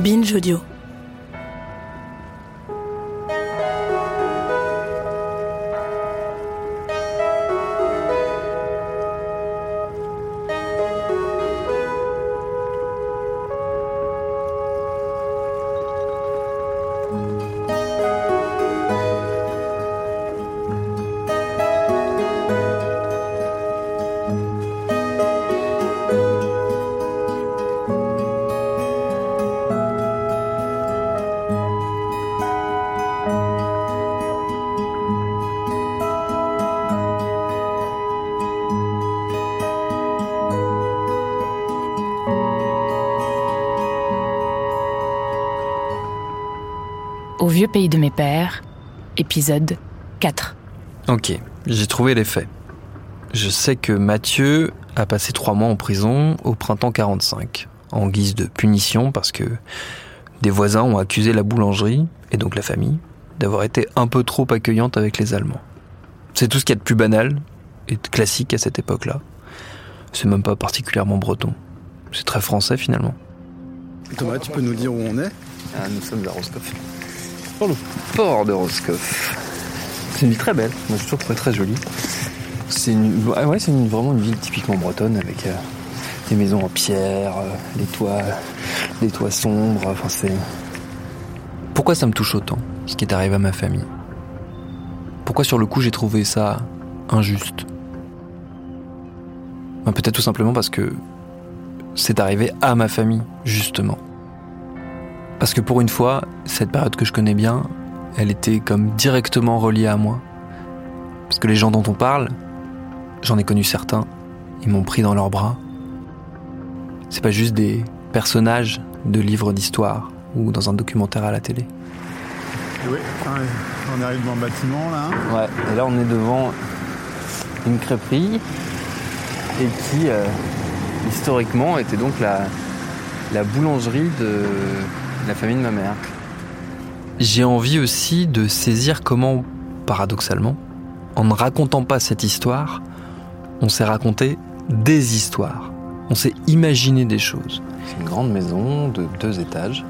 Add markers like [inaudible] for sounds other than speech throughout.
Binge Audio. Au vieux pays de mes pères, épisode 4. Ok, j'ai trouvé les faits. Je sais que Mathieu a passé trois mois en prison au printemps 45, en guise de punition parce que des voisins ont accusé la boulangerie, et donc la famille, d'avoir été un peu trop accueillante avec les Allemands. C'est tout ce qu'il y a de plus banal et de classique à cette époque-là. C'est même pas particulièrement breton. C'est très français finalement. Thomas, tu peux nous dire où on est? Ah, nous sommes à Roscoff. Pour le port de Roscoff. C'est une ville très belle. Moi, je trouve très très jolie. C'est une, ouais, ouais, c'est une- vraiment une ville typiquement bretonne avec euh, des maisons en pierre, euh, les toits, des toits sombres. Enfin, c'est. Pourquoi ça me touche autant ce qui est arrivé à ma famille? Pourquoi sur le coup j'ai trouvé ça injuste? Ben, Peut-être tout simplement parce que c'est arrivé à ma famille, justement. Parce que pour une fois, cette période que je connais bien, elle était comme directement reliée à moi. Parce que les gens dont on parle, j'en ai connu certains, ils m'ont pris dans leurs bras. C'est pas juste des personnages de livres d'histoire ou dans un documentaire à la télé. Oui, on arrive dans le bâtiment là. Ouais, et là on est devant une crêperie et qui euh, historiquement était donc la, la boulangerie de la famille de ma mère. J'ai envie aussi de saisir comment, paradoxalement, en ne racontant pas cette histoire, on s'est raconté des histoires. On s'est imaginé des choses. C'est une grande maison de deux étages,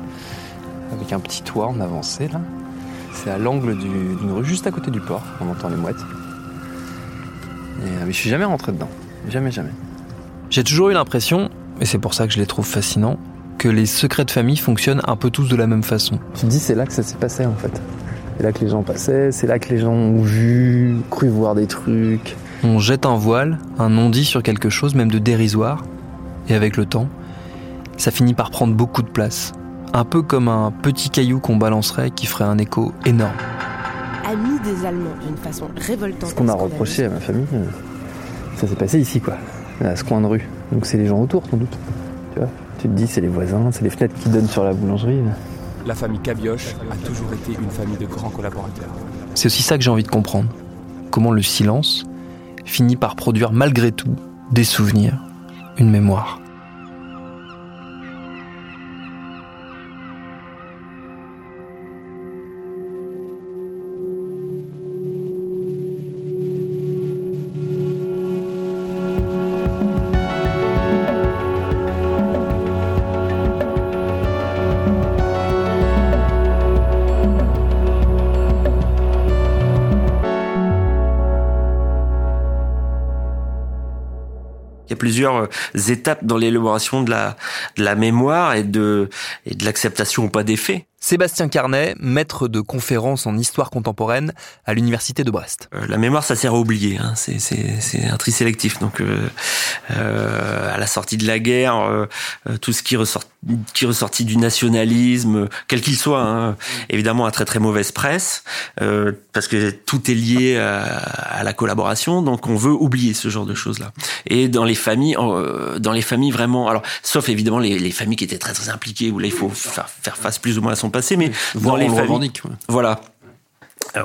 avec un petit toit en avancée là. C'est à l'angle du- d'une rue juste à côté du port, on entend les mouettes. Et, euh, mais je suis jamais rentré dedans. Jamais, jamais. J'ai toujours eu l'impression, et c'est pour ça que je les trouve fascinants, que les secrets de famille fonctionnent un peu tous de la même façon. Tu te dis, c'est là que ça s'est passé en fait. C'est là que les gens passaient, c'est là que les gens ont vu, cru voir des trucs. On jette un voile, un non-dit sur quelque chose, même de dérisoire, et avec le temps, ça finit par prendre beaucoup de place. Un peu comme un petit caillou qu'on balancerait qui ferait un écho énorme. Amis des Allemands d'une façon révoltante. Ce qu'on a reproché à ma famille, euh, ça s'est passé ici, quoi, à ce coin de rue. Donc c'est les gens autour, sans doute. Tu vois, tu te dis, c'est les voisins, c'est les fenêtres qui donnent sur la boulangerie. La famille Cabioche a toujours été une famille de grands collaborateurs. C'est aussi ça que j'ai envie de comprendre. Comment le silence finit par produire malgré tout des souvenirs, une mémoire. Euh, étapes dans l'élaboration de la, de la mémoire et de, et de l'acceptation ou pas des faits. Sébastien Carnet, maître de conférences en histoire contemporaine à l'université de Brest. Euh, la mémoire, ça sert à oublier. Hein. C'est un tri sélectif. Donc, euh, euh, à la sortie de la guerre, euh, euh, tout ce qui, ressort, qui ressortit du nationalisme, quel qu'il soit, hein, évidemment, a très très mauvaise presse, parce que tout est lié à, à, la collaboration. Donc, on veut oublier ce genre de choses-là. Et dans les familles, dans les familles vraiment, alors, sauf évidemment les, les, familles qui étaient très très impliquées, où là, il faut faire face plus ou moins à son passé, mais dans les familles, voilà.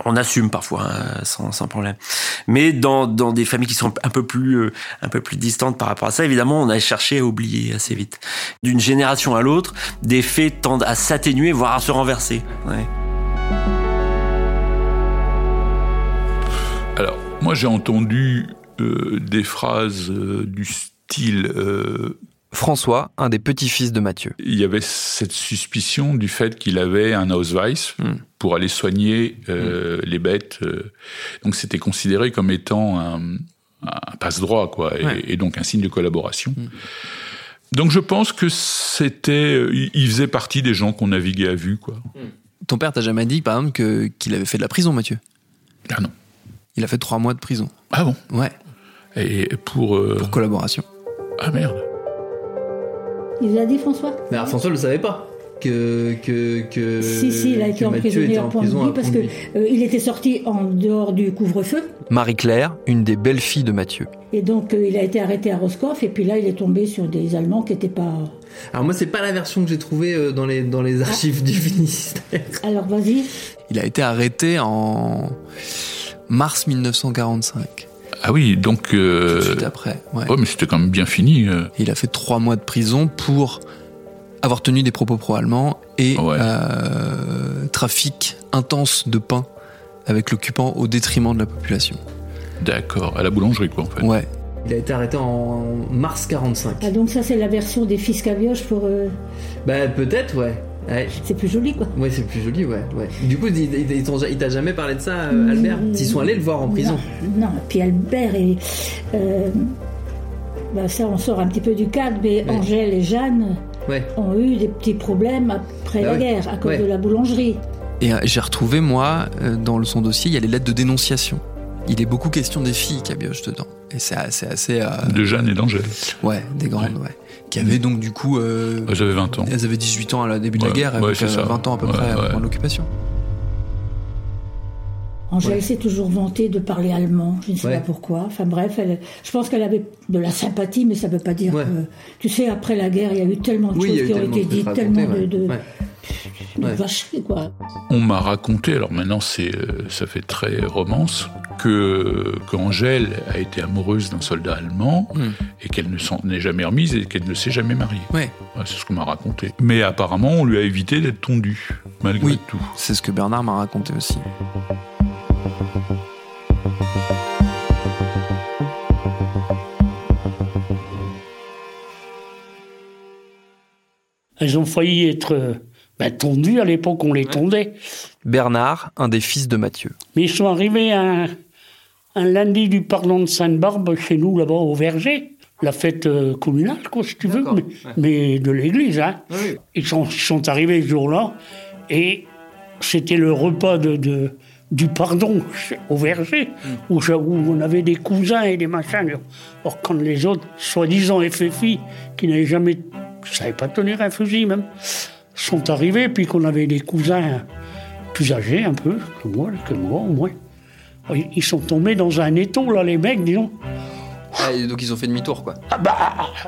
on assume parfois hein, sans, sans, problème, mais dans, dans des familles qui sont un peu plus euh, un peu plus distantes par rapport à ça, évidemment, on a cherché à oublier assez vite. D'une génération à l'autre, des faits tendent à s'atténuer, voire à se renverser. Ouais. Alors, moi, j'ai entendu euh, des phrases euh, du style euh, François, un des petits-fils de Mathieu. Il y avait cette suspicion du fait qu'il avait un Ausweis mm. pour aller soigner euh, mm. les bêtes. Euh. Donc c'était considéré comme étant un, un passe-droit, quoi, et, donc un signe de collaboration. Mm. Donc je pense que c'était, il faisait partie des gens qu'on naviguait à vue, quoi. Ton père t'a jamais dit, par exemple, que, qu'il avait fait de la prison, Mathieu? Ah non. Il a fait trois mois de prison. Ah bon? Ouais. Et pour... Euh... Pour collaboration. Ah merde. Il l'a dit, François Mais alors, François ne le savait pas. Que, que, que, si, si, il a été emprisonné en prison parce qu'il euh, il était sorti en dehors du couvre-feu. Marie-Claire, une des belles filles de Mathieu. Et donc, euh, il a été arrêté à Roscoff, et puis là, il est tombé sur des Allemands qui n'étaient pas. Alors, moi, c'est pas la version que j'ai trouvée euh, dans les, dans les archives ah. du ministère. [laughs] Alors, vas-y. Il a été arrêté en mars 1945. Ah oui, donc. Euh... Tout de suite après. Ouais, ouais mais c'était quand même bien fini. Euh... Il a fait trois mois de prison pour avoir tenu des propos pro-allemands et ouais. euh, trafic intense de pain avec l'occupant au détriment de la population. D'accord, à la boulangerie quoi en fait. Ouais. Il a été arrêté en mars 45. Ah donc ça c'est la version des fils Cabioche pour... Euh... Bah peut-être ouais. Ouais. C'est plus joli, quoi. Ouais, c'est plus joli, ouais. ouais. Du coup, il, il, il t'a jamais parlé de ça, euh, Albert? Mmh, Ils sont allés le voir en prison Non, non. puis Albert, et, euh, bah ça, on sort un petit peu du cadre, mais ouais. Angèle et Jeanne ouais. ont eu des petits problèmes après bah la guerre, à cause de la boulangerie. Et euh, j'ai retrouvé, moi, dans son dossier, il y a les lettres de dénonciation. Il est beaucoup question des filles cabioches dedans. Et c'est assez. assez euh... De Jeanne et d'Angèle. Ouais, des grandes, ouais. Qui avaient donc du coup. Euh, elles avaient 20 ans. Elles avaient 18 ans à la début de ouais, la guerre, ouais, avec, euh, 20 ans à peu ouais, près ouais. avant l'occupation. Angèle s'est toujours vantée de parler allemand, je ne sais pas pourquoi. Enfin bref, elle, je pense qu'elle avait de la sympathie, mais ça ne veut pas dire que. Tu sais, après la guerre, il y a eu tellement de oui, choses qui ont été dites, tellement de. de Ouais. Vacherie, quoi. On m'a raconté, alors maintenant c'est, ça fait très romance, que qu'Angèle a été amoureuse d'un soldat allemand Hmm. mm. et qu'elle ne s'en est jamais remise et qu'elle ne s'est jamais mariée. Ouais. ouais c'est ce qu'on m'a raconté. Mais apparemment, on lui a évité d'être tondu, malgré oui, tout. C'est ce que Bernard m'a raconté aussi. Elles ont failli être ben, tondues à l'époque on les tondait. Bernard, un des fils de Mathieu. Mais ils sont arrivés un, un lundi du pardon de Sainte-Barbe chez nous, là-bas, au Verger. La fête euh, communale, quoi, si tu veux, mais, ouais. mais, de l'église. Hein. Oui. Ils sont, sont arrivés ce jour-là et c'était le repas de, de, du pardon au Verger, mm. où, où, on avait des cousins et des machins. Or, quand les autres, soi-disant FFI, qui n'avaient jamais, ne savaient pas tenir un fusil même, sont arrivés, puis qu'on avait des cousins plus âgés un peu, que moi, que moi au moins. Ils sont tombés dans un étau, là, les mecs, disons. Ah, donc ils ont fait demi-tour, quoi. Ah bah,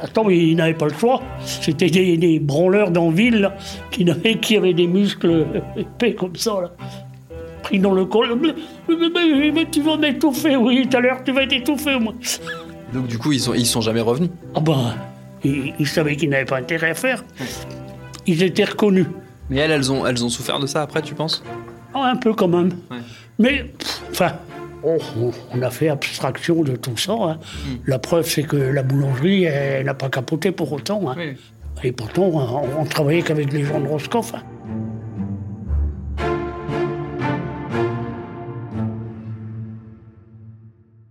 attends, mais ils n'avaient pas le choix. C'était des, des branleurs d'Anville, là, qui, avaient, qui avaient des muscles [laughs] épais comme ça, là. Pris dans le col. Mais, mais, mais tu vas m'étouffer, oui, tout à l'heure, tu vas t'étouffer, moi. Donc du coup, ils sont, ils sont jamais revenus Ah bah, ils, ils savaient qu'ils n'avaient pas intérêt à faire. Ils étaient reconnus. Mais elles, elles ont, elles ont souffert de ça après, tu penses? Oh, Un peu quand même. Ouais. Mais, enfin, oh, on a fait abstraction de tout ça. Hein. Mm. La preuve, c'est que la boulangerie, elle n'a pas capoté pour autant. Hein. Oui. Et pourtant, on, on travaillait qu'avec les gens de Roscoff. Hein.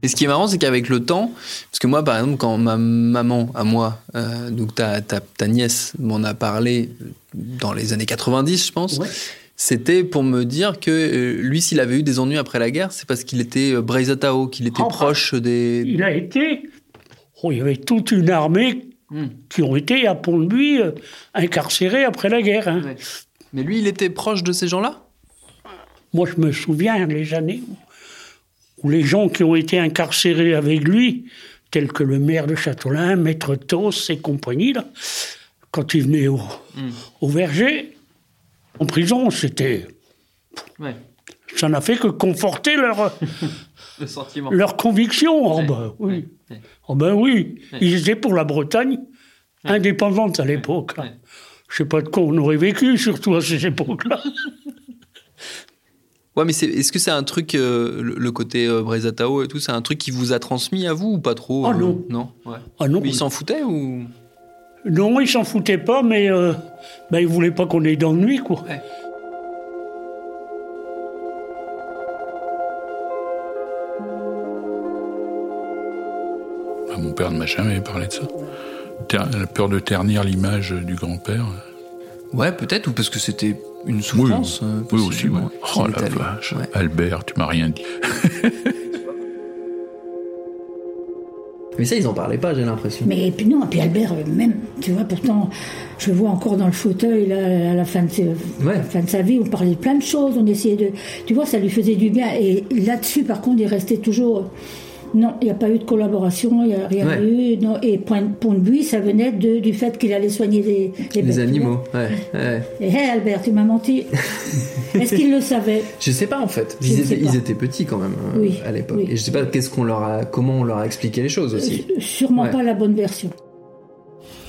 Mais ce qui est marrant, c'est qu'avec le temps, parce que moi, par exemple, quand ma maman, à moi, euh, donc ta, ta, ta nièce m'en a parlé dans les années 90, je pense, c'était pour me dire que euh, lui, s'il avait eu des ennuis après la guerre, c'est parce qu'il était euh, Braizatao, qu'il était Oh, proche des... Il a été. Oh, il y avait toute une armée Hmm. qui ont été à Pont-de-Buis euh, incarcérés après la guerre. hein. Mais lui, il était proche de ces gens-là? Moi, je me souviens les années où, les gens qui ont été incarcérés avec lui, tels que le maire de Châteaulin, Maître Tos et compagnie, là, quand ils venaient au, au verger, en prison, c'était. Ça n'a fait que conforter leur, [laughs] Le sentiment. leur conviction. Oh, ben oui. Oh, ben oui. Ils étaient pour la Bretagne indépendante à l'époque. Je sais pas de quoi on aurait vécu, surtout à ces époques-là. [laughs] Ouais, mais c'est- est-ce que c'est un truc, euh, le, le côté euh, Braizatao et tout, c'est un truc qui vous a transmis à vous ou pas trop Ah euh, non. Non? Ouais. Ah non. Mais il s'en foutait ou? Non, ils s'en foutaient pas, mais euh, ben, ils voulaient pas qu'on ait d'ennui, quoi. Ah, mon père ne m'a jamais parlé de ça. Ter- la peur de ternir l'image du grand-père. Ouais, peut-être, ou parce que c'était une souffrance. euh, Oui, aussi, ouais. possiblement, Oh la vache. Ouais. Albert, tu m'as rien dit. [laughs] Mais ça, ils en parlaient pas, j'ai l'impression. Mais puis non, et puis Albert, euh, même, tu vois, pourtant, je le vois encore dans le fauteuil, là, à la fin de, ses- à la fin de sa vie, on parlait de plein de choses, on essayait de. Tu vois, ça lui faisait du bien. Et là-dessus, par contre, il restait toujours. Non, il n'y a pas eu de collaboration, il n'y a rien Ouais. eu. Non, et Point, Pont de Buis, ça venait de- du fait qu'il allait soigner les, les, Les animaux, ouais. Et hé, Albert, tu m'as menti. [laughs] Est-ce qu'il le savait Je sais pas en fait. Ils ne étaient, pas. ils étaient petits quand même euh, Oui, à l'époque. oui. Et je sais pas qu'est-ce qu'on leur a, comment on leur a expliqué les choses aussi. Sûrement Ouais. pas la bonne version.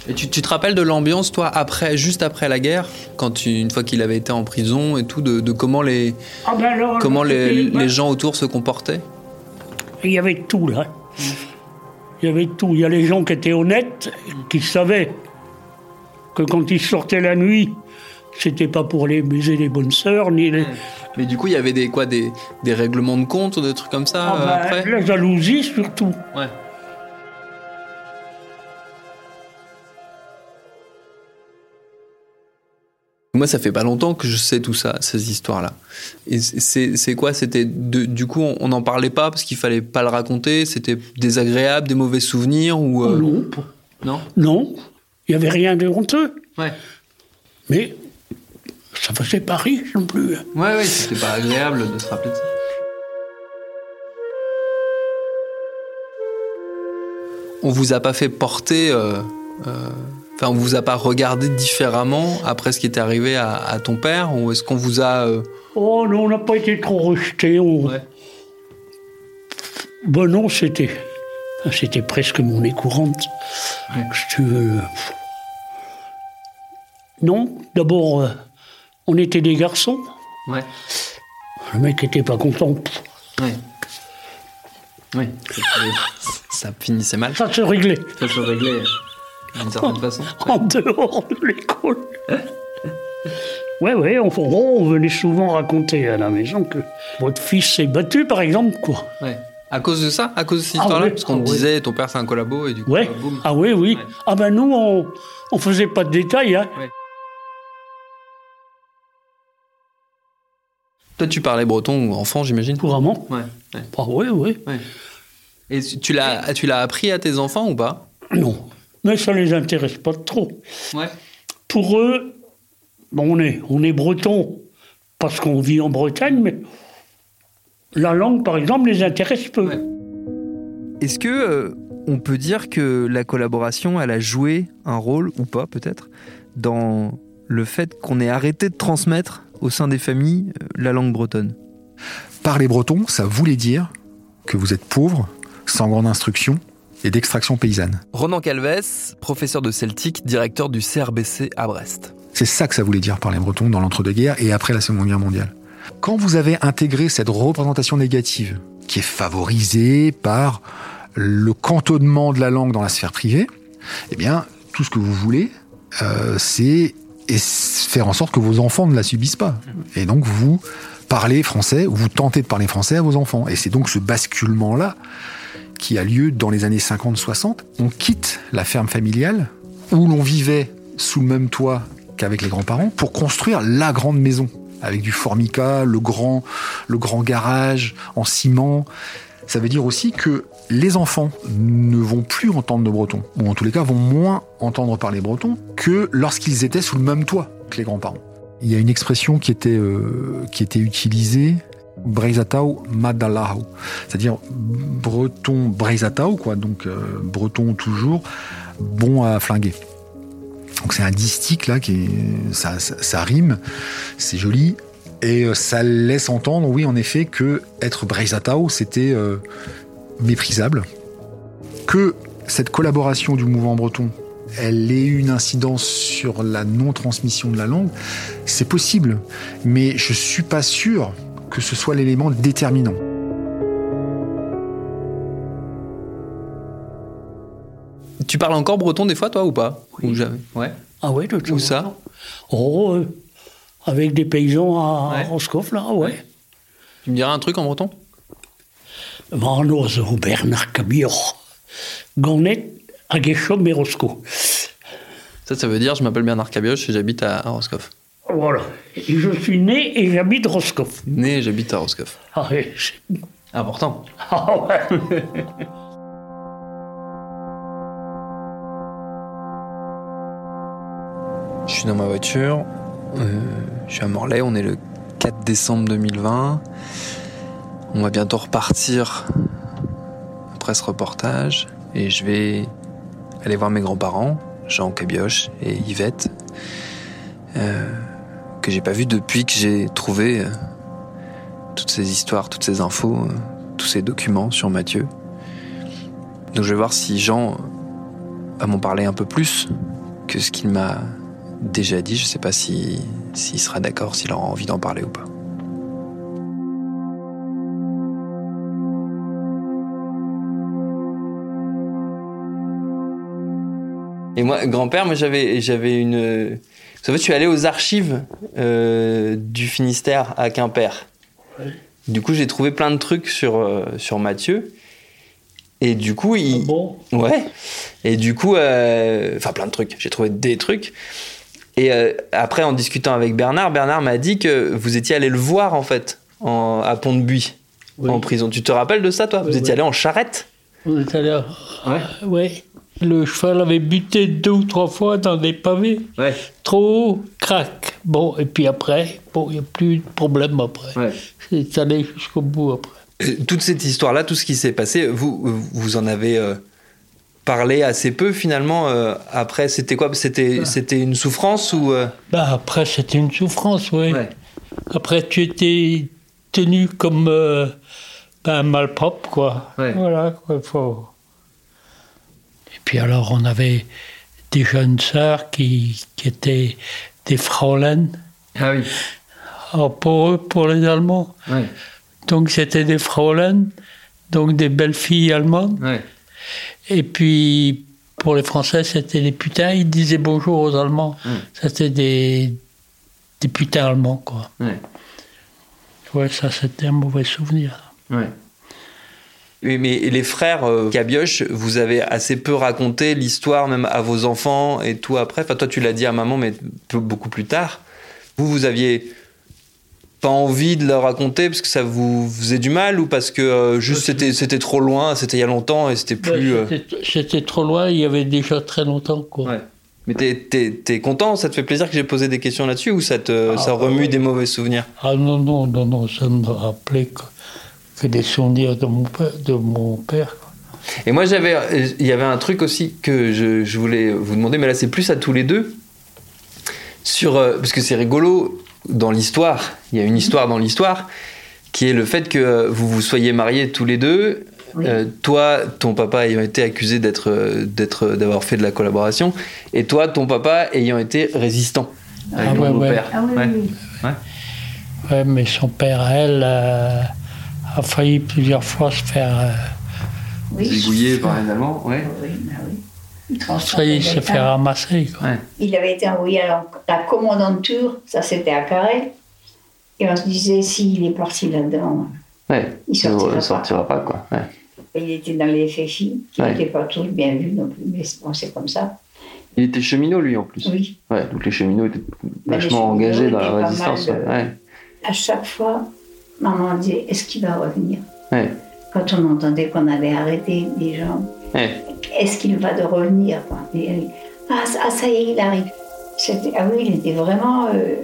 Et tu, tu te rappelles de l'ambiance, toi, après, juste après la guerre, quand tu, une fois qu'il avait été en prison et tout, de, de comment les, Ah ben alors, comment les gens autour se comportaient? Il y avait tout, là. Il y avait tout. Il y a les gens qui étaient honnêtes, qui savaient que quand ils sortaient la nuit, c'était pas pour les baiser les bonnes sœurs, ni les. Mais du coup, il y avait des quoi, des, des règlements de compte des trucs comme ça Ah euh, ben, après? la jalousie, surtout. Ouais. Moi, ça fait pas longtemps que je sais tout ça, ces histoires-là. Et c'est quoi? C'était du coup, on n'en parlait pas parce qu'il fallait pas le raconter. C'était désagréable, des mauvais souvenirs ou euh, non. Non? Non, il n'y avait rien de honteux. Ouais. Mais ça faisait pas riche non plus. Ouais, ouais, c'était pas agréable de se rappeler de ça. On vous a pas fait porter. euh, euh, Enfin, on vous a pas regardé différemment après ce qui était arrivé à, à ton père Ou est-ce qu'on vous a. euh, Oh non, on n'a pas été trop rejetés. On... Ben non, c'était. C'était presque monnaie courante. Si tu veux. Non, d'abord, euh, on était des garçons. Ouais. Le mec était pas content. Ouais. Oui. Ça finissait mal. Ça se réglait. Ça se réglait d'une certaine façon. [laughs] En dehors de l'école. Ouais, ouais, on, on venait souvent raconter à la maison que votre fils s'est battu, par exemple, quoi. Ouais. À cause de ça? À cause de cette Ah histoire-là? ouais, Parce qu'on ah ouais. disait, ton père c'est un collabo et du coup. Ouais. euh, boum. Ah oui, oui. Ah ben nous, on, on faisait pas de détails, hein. Toi, tu parlais breton enfant, j'imagine? Couramment. Ouais. ouais. Ah oui. Ouais. Et tu l'as, tu l'as appris à tes enfants ou pas? Non. Mais ça les intéresse pas trop. Ouais. Pour eux, bon, on est, on est breton parce qu'on vit en Bretagne, mais la langue, par exemple, les intéresse peu. Est-ce que euh, on peut dire que la collaboration, elle a joué un rôle ou pas peut-être dans le fait qu'on ait arrêté de transmettre au sein des familles euh, la langue bretonne? Parler breton, ça voulait dire que vous êtes pauvre, sans grande instruction et d'extraction paysanne. Ronan Calves, professeur de celtique, directeur du CRBC à Brest. C'est ça que ça voulait dire parler breton dans l'entre-deux-guerres et après la Seconde Guerre mondiale. Quand vous avez intégré cette représentation négative, qui est favorisée par le cantonnement de la langue dans la sphère privée, eh bien, tout ce que vous voulez, euh, c'est faire en sorte que vos enfants ne la subissent pas. Et donc, vous parlez français, ou vous tentez de parler français à vos enfants. Et c'est donc ce basculement-là qui a lieu dans les années 50-60. On quitte la ferme familiale où l'on vivait sous le même toit qu'avec les grands-parents pour construire la grande maison avec du formica, le grand, le grand garage en ciment. Ça veut dire aussi que les enfants ne vont plus entendre le breton, ou en tous les cas vont moins entendre parler breton que lorsqu'ils étaient sous le même toit que les grands-parents. Il y a une expression qui était, euh, qui était utilisée, Breizatau Madalao, c'est-à-dire breton Breizatau, quoi, donc euh, breton toujours bon à flinguer. Donc c'est un distique là qui ça, rime, c'est joli. Et euh, ça laisse entendre, oui en effet, que être Breizatau c'était méprisable, que cette collaboration du mouvement breton elle ait une incidence sur la non-transmission de la langue, c'est possible, mais je suis pas sûr que ce soit l'élément déterminant. Tu parles encore breton des fois, toi, ou pas Ou jamais Ouais. Ah ouais, de Où ça Oh, euh, avec des paysans à Roscoff, là, ouais. Tu me diras un truc en breton Bernard Ageshom Merosco. Ça, ça veut dire je m'appelle Bernard Cabioche et j'habite à, Roscoff. Voilà. Et je suis né et j'habite Roscoff. Né et j'habite à Roscoff. Ah oui. Important. Ah ouais. Je suis dans ma voiture. Euh, je suis à Morlaix. On est le 4 décembre 2020. On va bientôt repartir après ce reportage et je vais aller voir mes grands-parents, Jean Cabioche et Yvette, euh, que j'ai pas vu depuis que j'ai trouvé euh, toutes ces histoires, toutes ces infos, euh, tous ces documents sur Mathieu. Donc je vais voir si Jean va m'en parler un peu plus que ce qu'il m'a déjà dit. Je sais pas s'il sera d'accord, s'il aura envie d'en parler ou pas. Et moi, grand-père, moi j'avais, j'avais une. Vous savez, je suis allé aux archives euh, du Finistère à Quimper. Du coup, j'ai trouvé plein de trucs sur, euh, sur Mathieu. Et du coup, il. Ah bon? Ouais. Et du coup, euh, enfin, plein de trucs. J'ai trouvé des trucs. Et après, en discutant avec Bernard, Bernard m'a dit que vous étiez allé le voir, en fait, en, à Pont-de-Buis, en prison. Tu te rappelles de ça, toi? Vous étiez allé en charrette? On est allé. Ouais. ouais. Le cheval avait buté deux ou trois fois dans des pavés. Trop haut, crac. Bon, et puis après, bon, il n'y a plus de problème après. C'est allé jusqu'au bout après. toute cette histoire-là, tout ce qui s'est passé, vous, vous en avez euh, parlé assez peu finalement. Euh, après, c'était quoi? C'était c'était une souffrance ou euh? bah, Après, c'était une souffrance, oui. Après, tu étais tenu comme ben, un malpropre, quoi. Voilà, quoi, faut... Puis alors, on avait des jeunes sœurs qui, qui étaient des Fräulein. Ah oui. Alors pour eux, pour les Allemands. Donc c'était des Fräulein, donc des belles filles allemandes. Et puis pour les Français, c'était des putains. Ils disaient bonjour aux Allemands. C'était des, des putains allemands, quoi. Ouais, ça c'était un mauvais souvenir. Ouais. Mais les frères euh, Cabioche, vous avez assez peu raconté l'histoire même à vos enfants et tout après. Enfin, toi, tu l'as dit à maman, mais beaucoup plus tard. Vous, vous aviez pas envie de leur raconter parce que ça vous faisait du mal ou parce que euh, juste c'était c'était trop loin, c'était il y a longtemps et c'était plus. Euh, c'était trop loin, il y avait déjà très longtemps quoi. Ouais. Mais t'es es, content Ça te fait plaisir que j'ai posé des questions là-dessus ou ça te ah, ça remue des mauvais souvenirs? Ah non non non non, ça me rappelait que fait des souvenirs de mon père. De mon père Et moi, j'avais, il y avait un truc aussi que je, voulais vous demander, mais là, c'est plus à tous les deux. Sur, euh, parce que c'est rigolo dans l'histoire. Il y a une histoire dans l'histoire qui est le fait que vous vous soyez mariés tous les deux. Euh, toi, ton papa ayant été accusé d'être, d'être, d'avoir fait de la collaboration, et toi, ton papa ayant été résistant avec ah, ouais, père. Ah, oui, ouais. ouais. mais son père, elle, euh, a failli plusieurs fois se faire. Euh, oui, par les Allemands, ouais. Oui, ben oui. Il a failli se faire ramasser. Quoi. Il avait été envoyé à la, commandanture, ça c'était à Carré. Et on se disait, s'il est parti là-dedans, ouais, il sortira, sortira pas. quoi. Il était dans les FFI, qui n'étaient pas tous bien vus non plus, mais bon, c'est comme ça. Il était cheminot, lui, en plus. Oui. Ouais, donc les cheminots étaient vachement engagés dans la résistance. À chaque fois, maman disait Est-ce qu'il va revenir ouais. Quand on entendait qu'on avait arrêté des gens, est-ce qu'il va de revenir ah, ah, ça y est, il arrive. Ah oui, il était vraiment euh,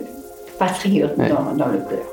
patriote dans, dans le cœur.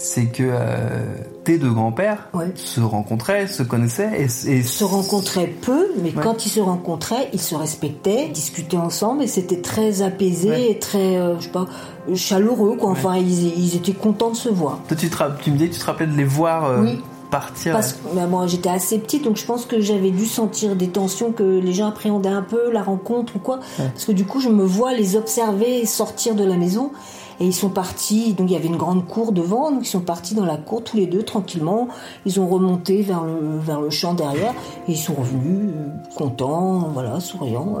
c'est que euh, tes deux grands-pères se rencontraient, se connaissaient et, se rencontraient peu, mais quand ils se rencontraient, ils se respectaient, discutaient ensemble et c'était très apaisé et très, euh, je sais pas, chaleureux quoi. Enfin, ils, étaient contents de se voir. Toi, tu, tu me dis, tu te rappelles de les voir. Euh, partir Parce que bah, moi j'étais assez petite, donc je pense que j'avais dû sentir des tensions que les gens appréhendaient un peu, la rencontre ou quoi. Parce que du coup, je me vois les observer sortir de la maison. Et ils sont partis, donc il y avait une grande cour devant, donc ils sont partis dans la cour tous les deux tranquillement. Ils ont remonté vers le, vers le champ derrière et ils sont revenus euh, contents, voilà, souriants.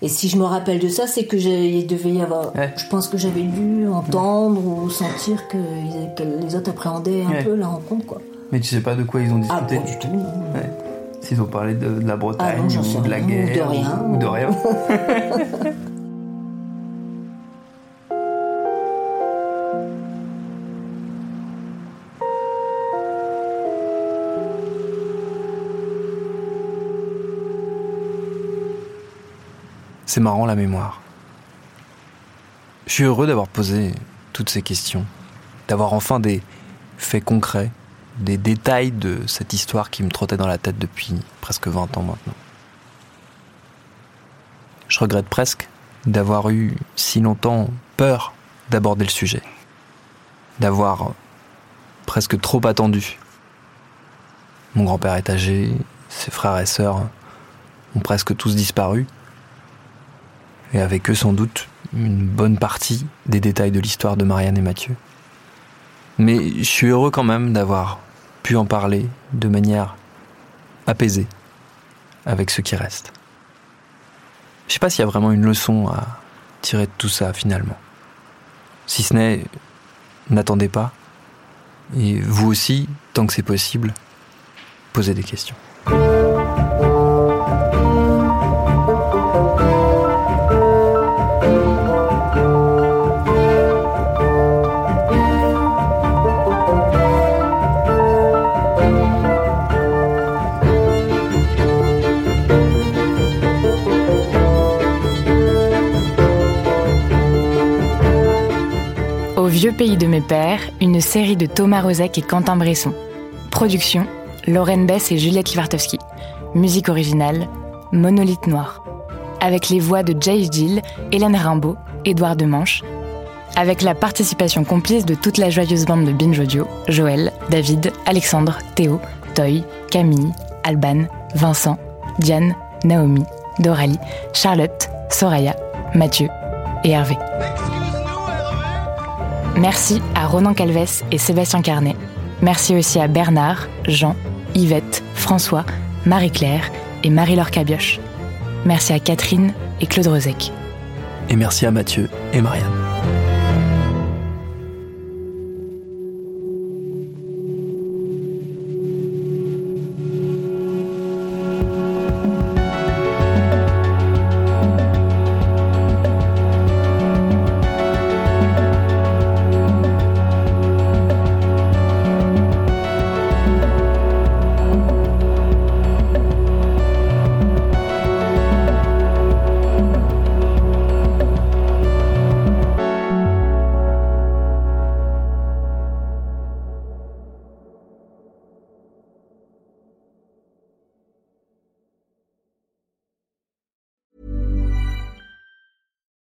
Et si je me rappelle de ça, c'est que il devait y avoir. Je pense que j'avais dû entendre ou sentir que, les autres appréhendaient un peu la rencontre, quoi. Mais tu sais pas de quoi ils ont ah, discuté Ah, du tout. S'ils ont parlé de, la Bretagne ah, ou de la guerre ou de rien. Ou, de rien. [laughs] C'est marrant la mémoire. Je suis heureux d'avoir posé toutes ces questions, d'avoir enfin des faits concrets des détails de cette histoire qui me trottait dans la tête depuis presque 20 ans maintenant. Je regrette presque d'avoir eu si longtemps peur d'aborder le sujet, d'avoir presque trop attendu. Mon grand-père est âgé, ses frères et sœurs ont presque tous disparu, et avec eux sans doute une bonne partie des détails de l'histoire de Marianne et Mathieu. Mais je suis heureux quand même d'avoir pu en parler de manière apaisée avec ce qui reste. Je sais pas s'il y a vraiment une leçon à tirer de tout ça finalement. Si ce n'est, n'attendez pas. Et vous aussi, tant que c'est possible, posez des questions. Vieux pays de mes pères, une série de Thomas Rozek et Quentin Bresson. Production, Lorraine Bess et Juliette Livartowski. Musique originale, Monolithe Noir. Avec les voix de Jay Gill, Hélène Rimbaud, Édouard Demanche. Avec la participation complice de toute la joyeuse bande de Binge Audio, Joël, David, Alexandre, Théo, Toy, Camille, Alban, Vincent, Diane, Naomi, Doralie, Charlotte, Soraya, Mathieu et Hervé. Merci à Ronan Calves et Sébastien Carnet. Merci aussi à Bernard, Jean, Yvette, François, Marie-Claire et Marie-Laure Cabioche. Merci à Catherine et Claude Rozek. Et merci à Mathieu et Marianne.